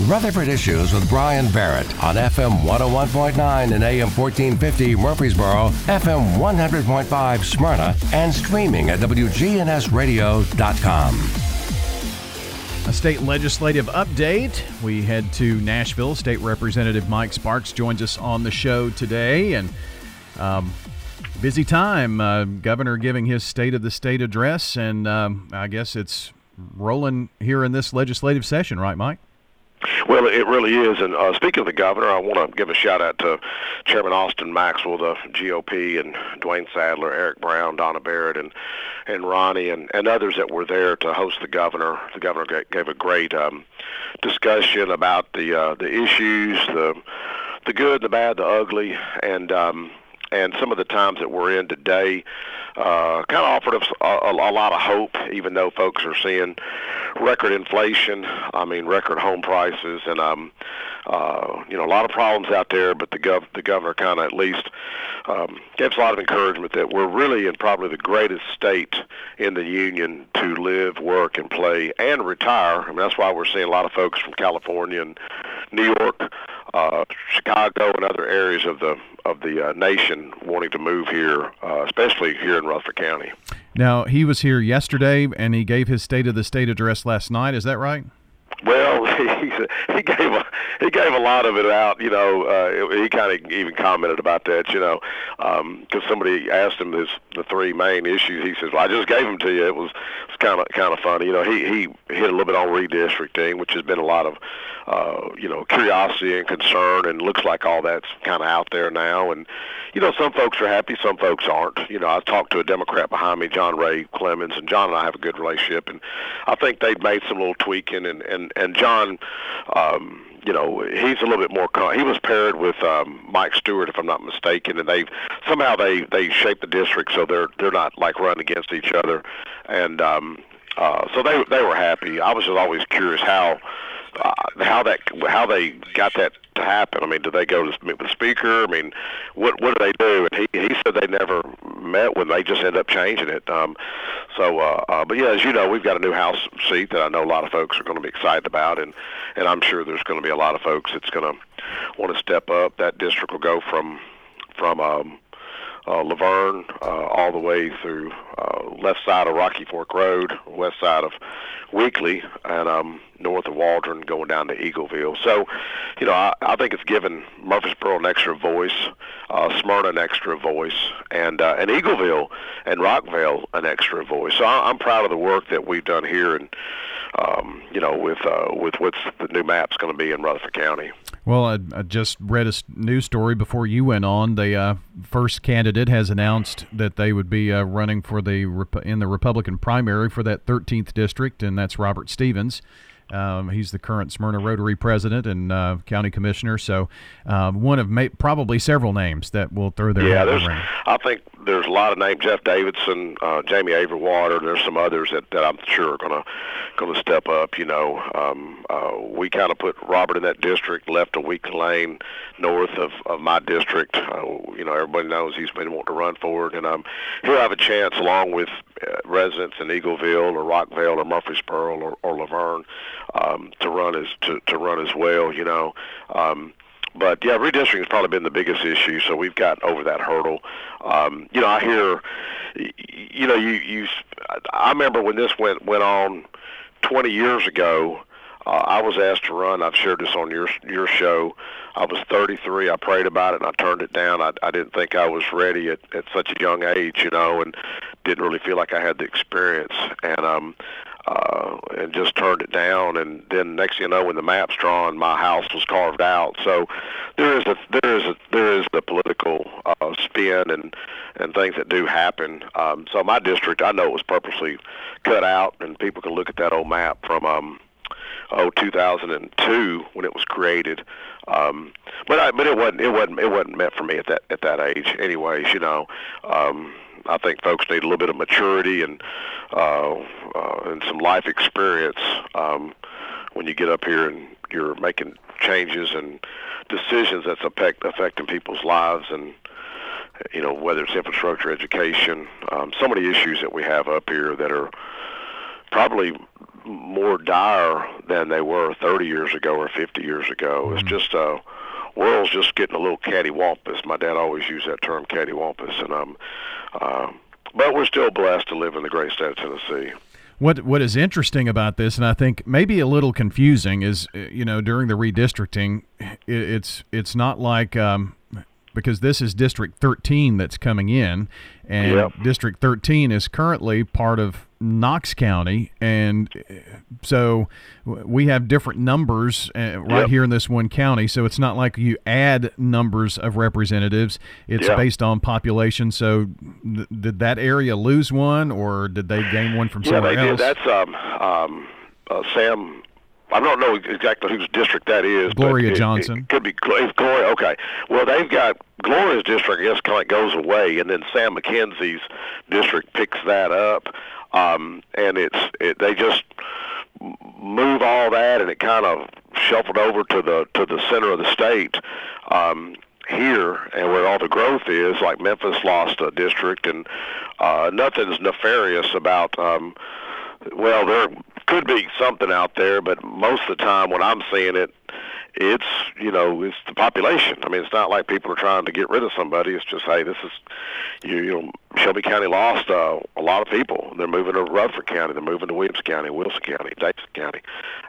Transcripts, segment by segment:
Rutherford Issues with Brian Barrett on FM 101.9 and AM 1450 Murfreesboro, FM 100.5 Smyrna, and streaming at WGNSradio.com. A state legislative update. We head to Nashville. State Representative Mike Sparks joins us on the show today. And um, busy time. Uh, governor giving his State of the State address. And um, I guess it's rolling here in this legislative session, right, Mike? Well, it really is. And uh, speaking of the governor, I want to give a shout out to Chairman Austin Maxwell, the GOP, and Dwayne Sadler, Eric Brown, Donna Barrett, and and Ronnie, and, and others that were there to host the governor. The governor gave a great um, discussion about the uh, the issues, the the good, the bad, the ugly, and um, and some of the times that we're in today uh, kind of offered us a, a, lot of hope, even though folks are seeing record inflation. I mean, record home prices, and um, uh, you know, a lot of problems out there. But the gov the governor kind of at least um, gives a lot of encouragement that we're really in probably the greatest state in the union to live, work, and play and retire. I mean, that's why we're seeing a lot of folks from California and New York uh, Chicago and other areas of the of the uh, nation wanting to move here, uh, especially here in Rutherford County. Now he was here yesterday, and he gave his State of the State address last night. Is that right? Well, he gave a he gave a lot of it out. You know, uh, he kind of even commented about that. You know, because um, somebody asked him his the three main issues. He says, "Well, I just gave them to you." It was it's kind of kind of funny. You know, he he hit a little bit on redistricting, which has been a lot of uh, you know curiosity and concern, and looks like all that's kind of out there now. And you know, some folks are happy, some folks aren't. You know, I talked to a Democrat behind me, John Ray Clemmons, and John and I have a good relationship, and I think they've made some little tweaking, and and and John. Um, you know, he's a little bit more. Con- he was paired with um, Mike Stewart, if I'm not mistaken, and they somehow they they shaped the district so they're they're not like running against each other, and um, uh, so they they were happy. I was just always curious how uh, how that how they got that to happen. I mean, did they go to meet with the speaker? I mean, what what did they do? And he he said they never met when they just ended up changing it. Um, so, uh, uh, but yeah, as you know, we've got a new House seat that I know a lot of folks are going to be excited about, and and I'm sure there's going to be a lot of folks that's going to want to step up. That district will go from from um, uh, La Vergne uh, all the way through uh, left side of Rocky Fork Road, west side of Weakley, and um, north of Waldron, going down to Eagleville. So, you know, I, I think it's given Murfreesboro an extra voice, uh, Smyrna an extra voice, and uh, and Eagleville and Rockvale an extra voice. So I, I'm proud of the work that we've done here, and um, you know, with uh, with what's the new map's going to be in Rutherford County. Well, I, I, just read a news story before you went on. The uh, first candidate has announced that they would be uh, running for the in the Republican primary for that 13th district, and that's Robert Stevens. Um, he's the current Smyrna Rotary president and uh, county commissioner. So um, one of may- probably several names that will throw their yeah. There's, I think there's a lot of names. Jeff Davidson, uh, Jamie Averwater. There's some others that, that I'm sure are gonna gonna step up. You know, um, uh, we kind of put Robert in that district, left a weak lane north of, of my district. Uh, you know, everybody knows he's been wanting to run for it, and um, he'll have a chance along with uh, residents in Eagleville or Rockvale or Murfreesboro or, or La Vergne um, to run as to, to run as well. You know. Um, but yeah, redistricting has probably been the biggest issue. So we've got over that hurdle. Um, you know, I hear, you know, you you. I remember when this went went on 20 years ago. Uh, I was asked to run. I've shared this on your your show. I was 33. I prayed about it and I turned it down. I, I didn't think I was ready at, at such a young age, you know, and didn't really feel like I had the experience. And um, uh, and just turned it down. And then next thing you know, when the map's drawn, my house was carved out. So there is a there is a there is the political uh, spin and and things that do happen. Um, so my district, I know it was purposely cut out, and people can look at that old map from um, oh 2002 when it was created. Um, but I, but it wasn't it wasn't it wasn't meant for me at that at that age. Anyways, you know. Um, I think folks need a little bit of maturity and uh, uh, and some life experience um, when you get up here and you're making changes and decisions that's affect, affecting people's lives and you know whether it's infrastructure, education, um, of the issues that we have up here that are probably more dire than they were 30 years ago or 50 years ago. Mm-hmm. It's just uh, world's just getting a little cattywampus. My dad always used that term, cattywampus, and um, uh, but we're still blessed to live in the great state of Tennessee. What what is interesting about this, and I think maybe a little confusing, is uh, you know during the redistricting, it's it's not like um, because this is District 13 that's coming in, and yep. District 13 is currently part of Knox County, and uh, so we have different numbers uh, right yep. here in this one county. So it's not like you add numbers of representatives; it's yep. based on population. So th- did that area lose one, or did they gain one from yeah, somewhere they else? Did. That's um, um, uh, Sam I don't know exactly whose district that is. Gloria it, Johnson. It could be Gloria. Okay. Well, they've got Gloria's district. I guess kind of goes away, and then Sam McKenzie's district picks that up, um, and it's it, they just move all that, and it kind of shuffled over to the to the center of the state. Um, here and where all the growth is, like Memphis lost a district, and uh, nothing's nefarious about. Um, well, there could be something out there, but most of the time when I'm seeing it, it's you know it's the population. I mean, it's not like people are trying to get rid of somebody. It's just hey, this is you, you know Shelby County lost uh, a lot of people. They're moving to Rutherford County. They're moving to Williams County, Wilson County, Davidson County,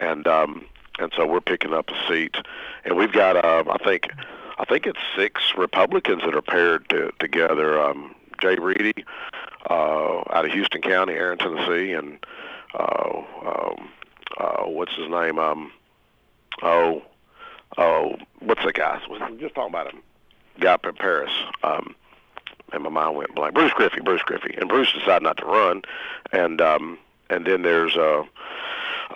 and um, and so we're picking up a seat. And we've got uh, I think I think it's six Republicans that are paired to, together. Um, Jay Reedy uh, out of Houston County, Erin, Tennessee, and uh, um, uh, what's his name? Um, oh, oh, what's the guy? Just talking about him. Guy up Paris. Um, and my mind went blank. Bruce Griffey, Bruce Griffey, and Bruce decided not to run, and um, and then there's uh,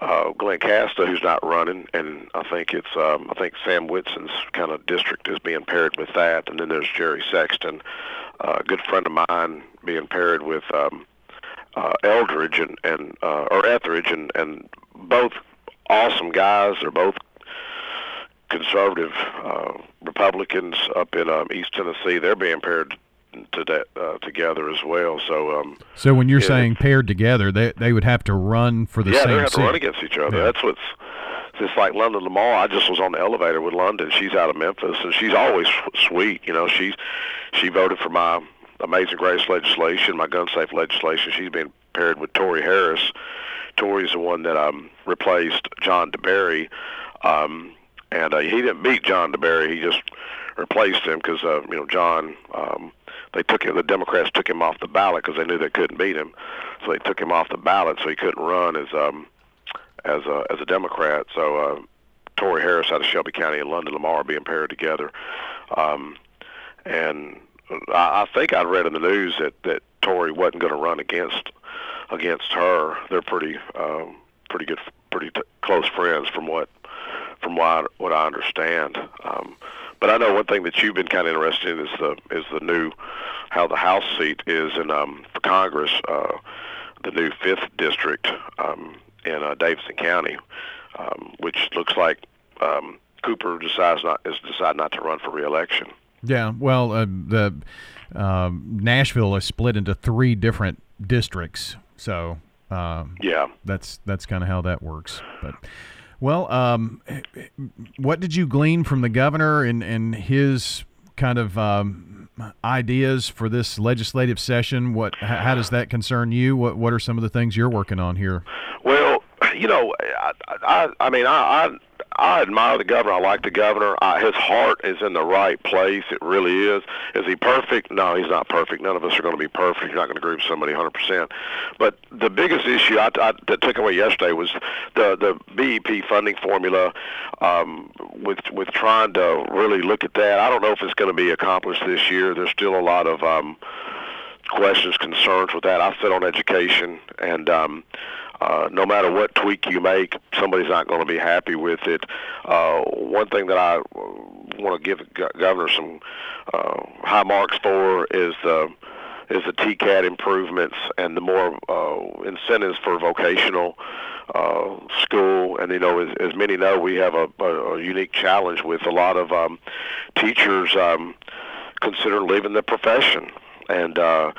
uh, Glen Casada who's not running, and I think it's um, I think Sam Whitson's kind of district is being paired with that, and then there's Jerry Sexton, uh, a good friend of mine, being paired with um, uh, Eldridge and and uh, or Etheridge and and both awesome guys. They're both conservative uh, Republicans up in um, East Tennessee. They're being paired to that uh, together as well. So, um, so when you're yeah, saying paired together, they they would have to run for the yeah, same. Yeah, they have seat. to run against each other. Yeah. That's what's it's like London Lamar. I just was on the elevator with London. She's out of Memphis, and she's always sweet. You know, she's she voted for my Amazing Grace legislation, my gun safe legislation. She's been paired with Torrey Harris. Torrey's the one that um, replaced John DeBerry, um, and uh, he didn't beat John DeBerry. He just replaced him because uh, you know John. Um, they took him. The Democrats took him off the ballot because they knew they couldn't beat him, so they took him off the ballot so he couldn't run as um, as a as a Democrat. So uh, Torrey Harris out of Shelby County and London Lamar being paired together, um, and I, I think I read in the news that that Torrey wasn't going to run against against her. They're pretty um, pretty good, pretty t- close friends from what from what I, what I understand. Um, but I know one thing that you've been kind of interested in is the is the new how the House seat is in um, for Congress, uh, the new fifth district um, in uh, Davidson County, um, which looks like um, Cooper decides not is decided not to run for reelection. Yeah, well, uh, the uh, Nashville is split into three different districts, so um, yeah, that's that's kind of how that works. But well, um, what did you glean from the governor and and his kind of um, ideas for this legislative session? What how does that concern you? What what are some of the things you're working on here? Well, you know, I I, I mean I, I I admire the governor. I like the governor. Uh, his heart is in the right place. It really is. Is he perfect? No, he's not perfect. None of us are going to be perfect. You're not going to agree with somebody 100%. But the biggest issue I, I that took away yesterday was the the BEP funding formula. Um, with with trying to really look at that, I don't know if it's going to be accomplished this year. There's still a lot of um, questions, concerns with that. I sit on education, and um, uh, no matter what tweak you make, somebody's not going to be happy with it. Uh, one thing that I want to give governor some uh, high marks for is the is the TCAT improvements and the more uh, incentives for vocational uh, school. And you know, as, as many know, we have a, a, a unique challenge with a lot of um, teachers um, consider leaving the profession, and uh,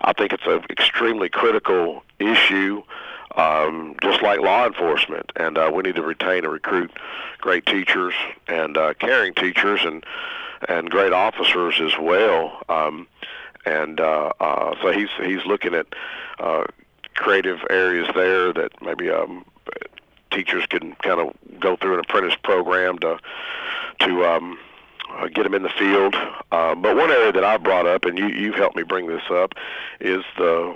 I think it's an extremely critical issue um, just like law enforcement. And uh, we need to retain and recruit great teachers and uh, caring teachers and and great officers as well. Um, and uh, uh, so he's he's looking at uh, creative areas there that maybe um, teachers can kind of go through an apprentice program to to um, uh, get them in the field. Uh, but one area that I brought up, and you you've helped me bring this up, is the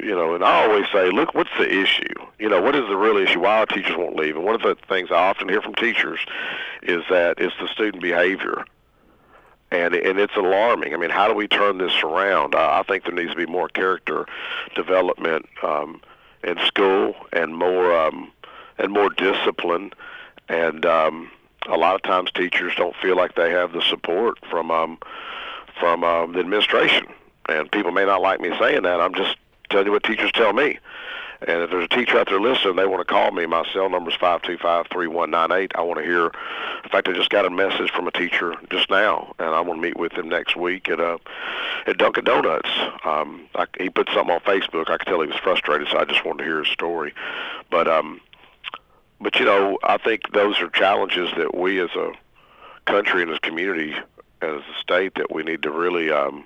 you know, and I always say, look, what's the issue? You know, what is the real issue? Why teachers won't leave? And one of the things I often hear from teachers is that it's the student behavior and and it's alarming. I mean, how do we turn this around? I, I think there needs to be more character development um, in school and more um, and more discipline. And um, a lot of times, teachers don't feel like they have the support from um, from um, the administration. And people may not like me saying that. I'm just telling you what teachers tell me. And if there's a teacher out there listening, they want to call me. My cell number is five two five three one nine eight. I want to hear. In fact, I just got a message from a teacher just now, and I want to meet with him next week at uh, at Dunkin' Donuts. Um, I, he put something on Facebook. I could tell he was frustrated, so I just wanted to hear his story. But um, but you know, I think those are challenges that we as a country and as a community, as a state, that we need to really um,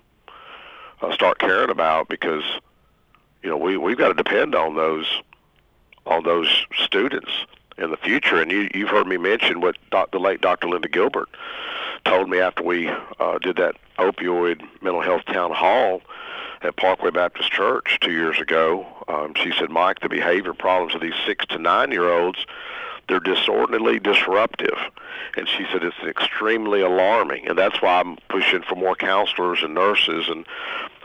uh, start caring about because you know, we we've got to depend on those on those students in the future. And you you've heard me mention what doc, the late Dr. Linda Gilbert told me after we uh, did that opioid mental health town hall at Parkway Baptist Church two years ago. Um, she said, Mike, the behavior problems of these six to nine year olds, they're disorderly, disruptive. And she said it's extremely alarming. And that's why I'm pushing for more counselors and nurses and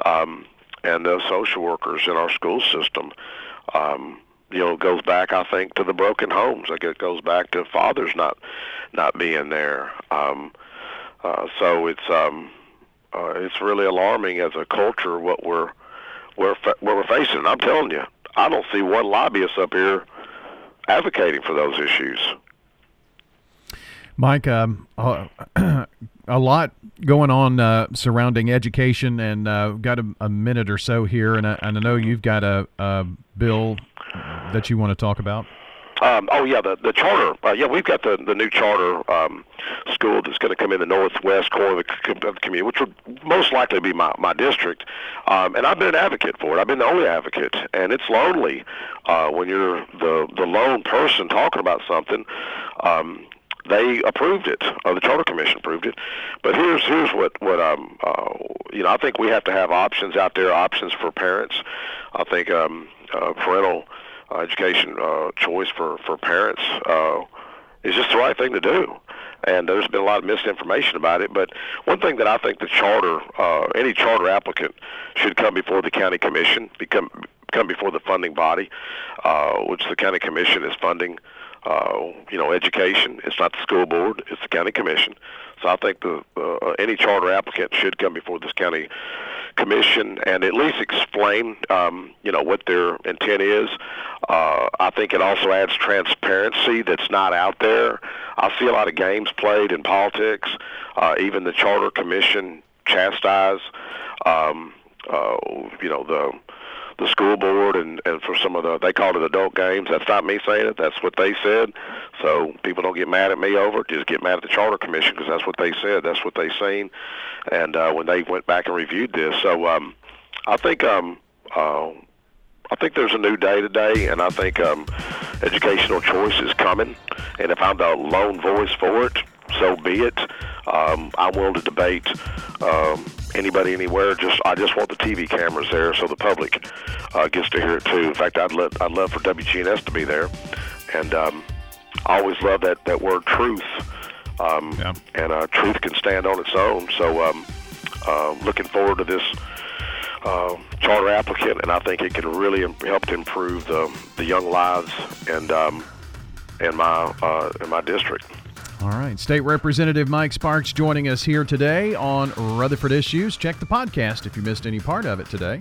um, and the social workers in our school system. Um, you know, goes back, I think, to the broken homes. Like it goes back to fathers not not being there. Um, uh, so it's um, uh, it's really alarming as a culture what we're we're what we're facing. I'm telling you, I don't see one lobbyist up here advocating for those issues. Mike, um, a lot going on uh, surrounding education, and uh, got a, a, minute or so here, and I, and I know you've got a, a, bill that you want to talk about. Um, oh yeah, the the charter. Uh, yeah, we've got the the new charter um, school that's going to come in the northwest corner of the, of the community, which would most likely be my my district. Um, and I've been an advocate for it. I've been the only advocate, and it's lonely uh, when you're the the lone person talking about something. Um, they approved it, or the charter commission approved it. But here's here's what what um uh, you know I think we have to have options out there, options for parents. I think um, uh, parental uh, education uh, choice for for parents uh, is just the right thing to do. And there's been a lot of misinformation about it. But one thing that I think the charter, uh, any charter applicant, should come before the county commission, become come before the funding body, uh, which the county commission is funding uh, you know, education. It's not the school board; it's the county commission. So I think the uh, any charter applicant should come before this county commission and at least explain, um, you know, what their intent is. Uh, I think it also adds transparency that's not out there. I see a lot of games played in politics. Uh, even the charter commission chastise, um, uh, you know, the the school board and and for some of the they called it adult games. That's not me saying it. That's what they said. So people don't get mad at me over it. Just get mad at the charter commission because that's what they said. That's what they seen. And uh, when they went back and reviewed this, so um, I think um, uh, I think there's a new day today, and I think um, educational choice is coming. And if I'm the lone voice for it, so be it. Um, I'm willing to debate um, anybody anywhere. Just I just want the TV cameras there so the public uh, gets to hear it too. In fact, I'd let I'd love for WGNS to be there, and um, I always love that that word truth. Um, yeah. And uh, truth can stand on its own. So, um, uh, looking forward to this uh, charter applicant, and I think it can really help to improve the the young lives and um, in my uh, in my district. All right. State Representative Mike Sparks joining us here today on Rutherford Issues. Check the podcast if you missed any part of it today.